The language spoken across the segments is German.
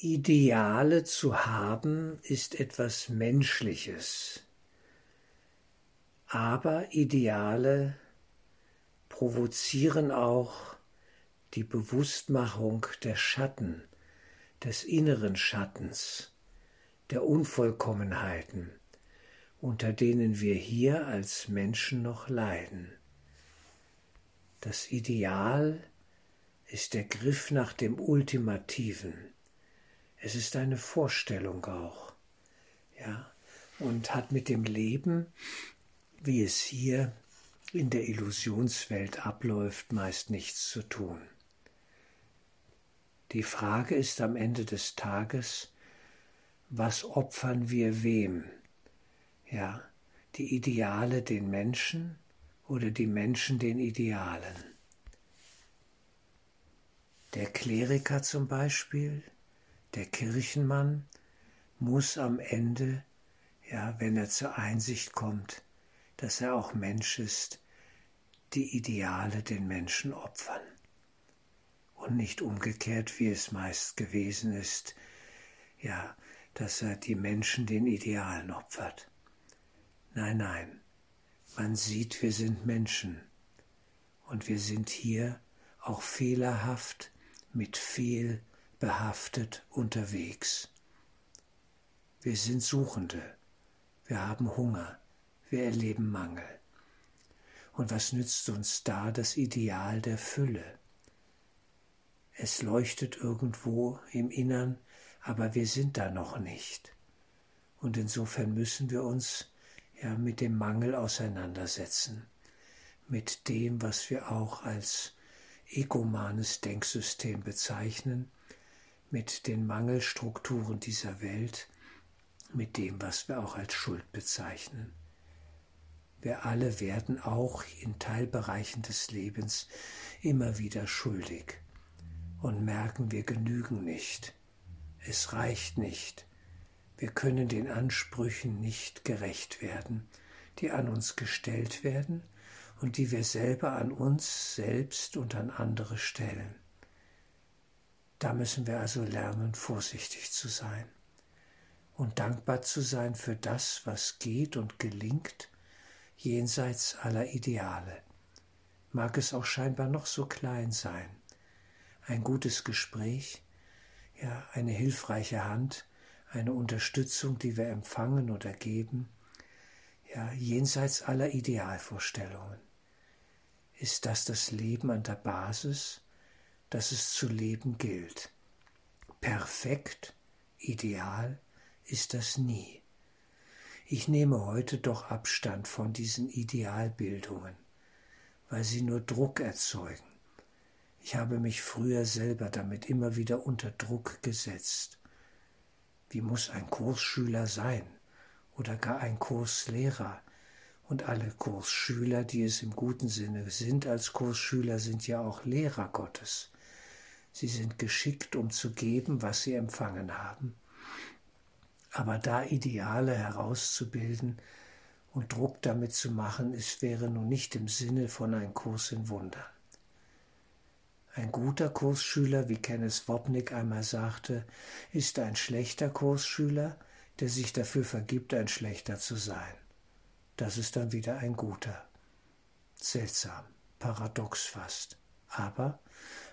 Ideale zu haben ist etwas Menschliches, aber Ideale provozieren auch die Bewusstmachung der Schatten, des inneren Schattens, der Unvollkommenheiten, unter denen wir hier als Menschen noch leiden. Das Ideal ist der Griff nach dem Ultimativen. Es ist eine Vorstellung auch, ja, und hat mit dem Leben, wie es hier in der Illusionswelt abläuft, meist nichts zu tun. Die Frage ist am Ende des Tages, was opfern wir wem? Ja, die Ideale den Menschen oder die Menschen den Idealen? Der Kleriker zum Beispiel, der Kirchenmann, muss am Ende, ja, wenn er zur Einsicht kommt, dass er auch Mensch ist, die Ideale den Menschen opfern. Und nicht umgekehrt, wie es meist gewesen ist, ja, dass er die Menschen den Idealen opfert. Nein, nein, man sieht, wir sind Menschen. Und wir sind hier auch fehlerhaft mit fehl behaftet unterwegs. Wir sind Suchende, wir haben Hunger, wir erleben Mangel. Und was nützt uns da das Ideal der Fülle? Es leuchtet irgendwo im Innern, aber wir sind da noch nicht. Und insofern müssen wir uns ja mit dem Mangel auseinandersetzen, mit dem, was wir auch als egomanes Denksystem bezeichnen, mit den Mangelstrukturen dieser Welt, mit dem, was wir auch als Schuld bezeichnen. Wir alle werden auch in Teilbereichen des Lebens immer wieder schuldig und merken, wir genügen nicht. Es reicht nicht. Wir können den Ansprüchen nicht gerecht werden, die an uns gestellt werden und die wir selber an uns selbst und an andere stellen. Da müssen wir also lernen, vorsichtig zu sein und dankbar zu sein für das, was geht und gelingt, jenseits aller Ideale. Mag es auch scheinbar noch so klein sein ein gutes Gespräch, ja, eine hilfreiche Hand, eine Unterstützung, die wir empfangen oder geben, ja, jenseits aller Idealvorstellungen. Ist das das Leben an der Basis, dass es zu leben gilt? Perfekt, ideal ist das nie. Ich nehme heute doch Abstand von diesen Idealbildungen, weil sie nur Druck erzeugen ich habe mich früher selber damit immer wieder unter Druck gesetzt. Wie muss ein Kursschüler sein oder gar ein Kurslehrer? Und alle Kursschüler, die es im guten Sinne sind als Kursschüler, sind ja auch Lehrer Gottes. Sie sind geschickt, um zu geben, was sie empfangen haben. Aber da Ideale herauszubilden und Druck damit zu machen, ist wäre nun nicht im Sinne von ein Kurs in Wundern. Ein guter Kursschüler, wie Kenneth Wopnick einmal sagte, ist ein schlechter Kursschüler, der sich dafür vergibt, ein schlechter zu sein. Das ist dann wieder ein guter. Seltsam, paradox fast, aber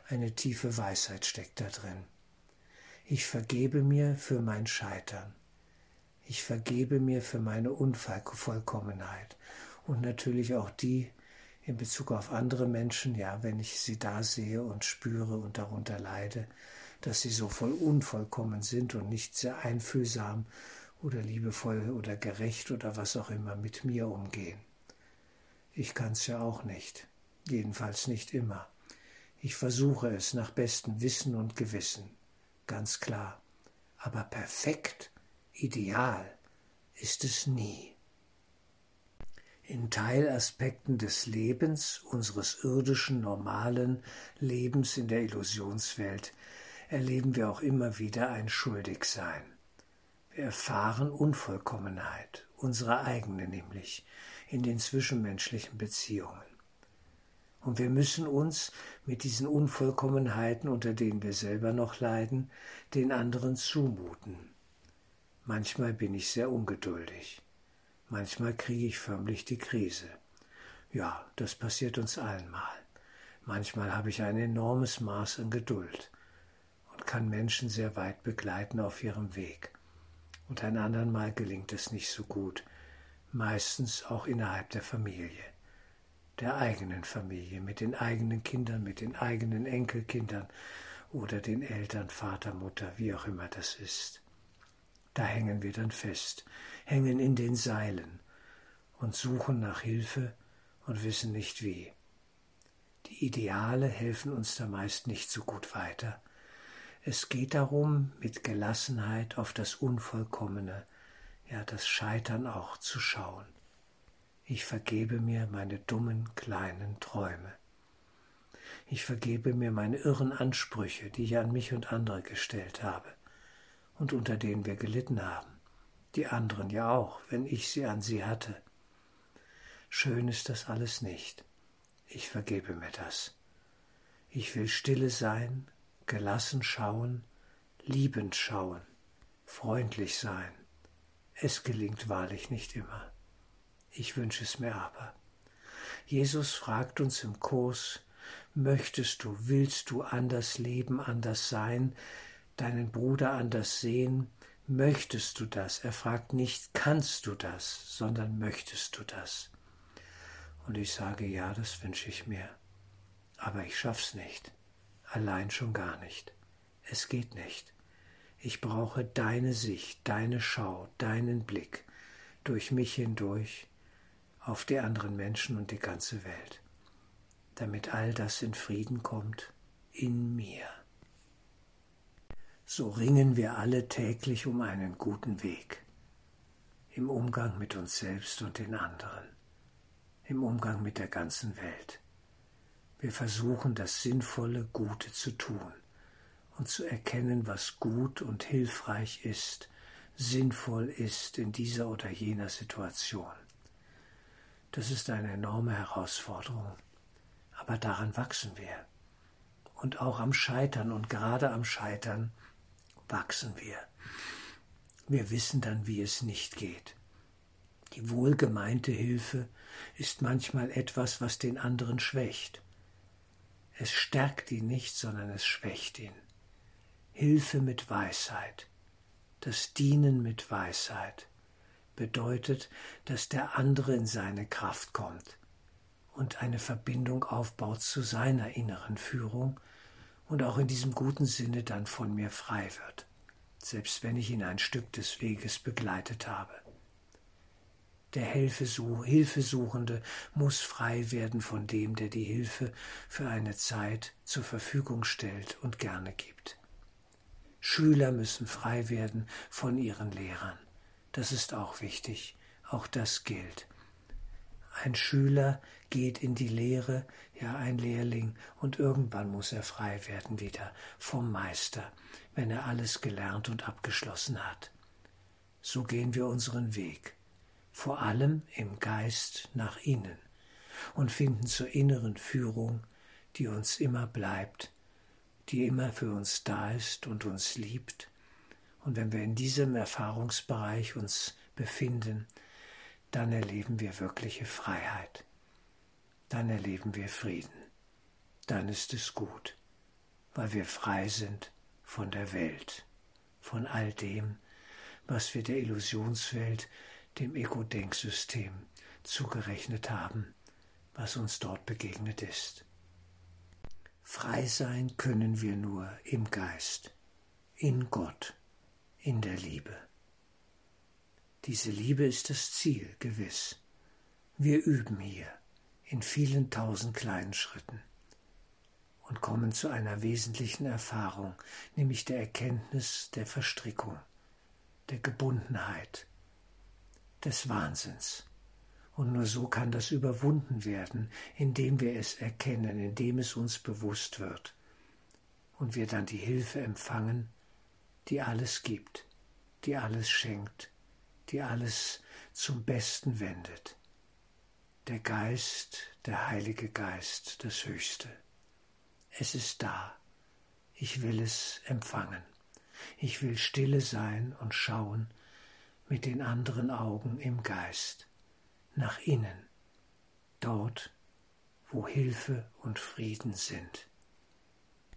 eine tiefe Weisheit steckt da drin. Ich vergebe mir für mein Scheitern. Ich vergebe mir für meine Unvollkommenheit und natürlich auch die, in Bezug auf andere Menschen, ja, wenn ich sie da sehe und spüre und darunter leide, dass sie so voll unvollkommen sind und nicht sehr einfühlsam oder liebevoll oder gerecht oder was auch immer mit mir umgehen. Ich kann es ja auch nicht, jedenfalls nicht immer. Ich versuche es nach bestem Wissen und Gewissen, ganz klar. Aber perfekt, ideal ist es nie. In Teilaspekten des Lebens, unseres irdischen, normalen Lebens in der Illusionswelt, erleben wir auch immer wieder ein Schuldigsein. Wir erfahren Unvollkommenheit, unsere eigene nämlich, in den zwischenmenschlichen Beziehungen. Und wir müssen uns mit diesen Unvollkommenheiten, unter denen wir selber noch leiden, den anderen zumuten. Manchmal bin ich sehr ungeduldig. Manchmal kriege ich förmlich die Krise. Ja, das passiert uns allen mal. Manchmal habe ich ein enormes Maß an Geduld und kann Menschen sehr weit begleiten auf ihrem Weg. Und ein andern Mal gelingt es nicht so gut, meistens auch innerhalb der Familie der eigenen Familie, mit den eigenen Kindern, mit den eigenen Enkelkindern oder den Eltern, Vater, Mutter, wie auch immer das ist. Da hängen wir dann fest, hängen in den Seilen und suchen nach Hilfe und wissen nicht wie. Die Ideale helfen uns da meist nicht so gut weiter. Es geht darum, mit Gelassenheit auf das Unvollkommene, ja das Scheitern auch zu schauen ich vergebe mir meine dummen kleinen Träume. Ich vergebe mir meine irren Ansprüche, die ich an mich und andere gestellt habe und unter denen wir gelitten haben, die anderen ja auch, wenn ich sie an sie hatte. Schön ist das alles nicht. Ich vergebe mir das. Ich will stille sein, gelassen schauen, liebend schauen, freundlich sein. Es gelingt wahrlich nicht immer. Ich wünsche es mir aber. Jesus fragt uns im Kurs, möchtest du, willst du anders leben, anders sein, deinen Bruder anders sehen, möchtest du das? Er fragt nicht, kannst du das, sondern möchtest du das? Und ich sage, ja, das wünsche ich mir. Aber ich schaff's nicht. Allein schon gar nicht. Es geht nicht. Ich brauche deine Sicht, deine Schau, deinen Blick durch mich hindurch, auf die anderen Menschen und die ganze Welt, damit all das in Frieden kommt in mir. So ringen wir alle täglich um einen guten Weg, im Umgang mit uns selbst und den anderen, im Umgang mit der ganzen Welt. Wir versuchen das Sinnvolle, Gute zu tun und zu erkennen, was gut und hilfreich ist, sinnvoll ist in dieser oder jener Situation. Das ist eine enorme Herausforderung. Aber daran wachsen wir. Und auch am Scheitern und gerade am Scheitern wachsen wir. Wir wissen dann, wie es nicht geht. Die wohlgemeinte Hilfe ist manchmal etwas, was den anderen schwächt. Es stärkt ihn nicht, sondern es schwächt ihn. Hilfe mit Weisheit, das Dienen mit Weisheit, bedeutet, dass der andere in seine Kraft kommt und eine Verbindung aufbaut zu seiner inneren Führung und auch in diesem guten Sinne dann von mir frei wird, selbst wenn ich ihn ein Stück des Weges begleitet habe. Der Hilfesuchende muss frei werden von dem, der die Hilfe für eine Zeit zur Verfügung stellt und gerne gibt. Schüler müssen frei werden von ihren Lehrern. Das ist auch wichtig. Auch das gilt. Ein Schüler geht in die Lehre, ja ein Lehrling, und irgendwann muss er frei werden wieder vom Meister, wenn er alles gelernt und abgeschlossen hat. So gehen wir unseren Weg, vor allem im Geist nach innen, und finden zur inneren Führung, die uns immer bleibt, die immer für uns da ist und uns liebt und wenn wir in diesem Erfahrungsbereich uns befinden, dann erleben wir wirkliche Freiheit. Dann erleben wir Frieden. Dann ist es gut, weil wir frei sind von der Welt, von all dem, was wir der Illusionswelt, dem Ego-Denksystem zugerechnet haben, was uns dort begegnet ist. Frei sein können wir nur im Geist, in Gott in der Liebe. Diese Liebe ist das Ziel, gewiss. Wir üben hier in vielen tausend kleinen Schritten und kommen zu einer wesentlichen Erfahrung, nämlich der Erkenntnis der Verstrickung, der Gebundenheit, des Wahnsinns. Und nur so kann das überwunden werden, indem wir es erkennen, indem es uns bewusst wird und wir dann die Hilfe empfangen, die alles gibt, die alles schenkt, die alles zum Besten wendet. der Geist, der Heilige Geist, das Höchste. Es ist da. Ich will es empfangen. Ich will stille sein und schauen mit den anderen Augen im Geist nach innen, dort, wo Hilfe und Frieden sind.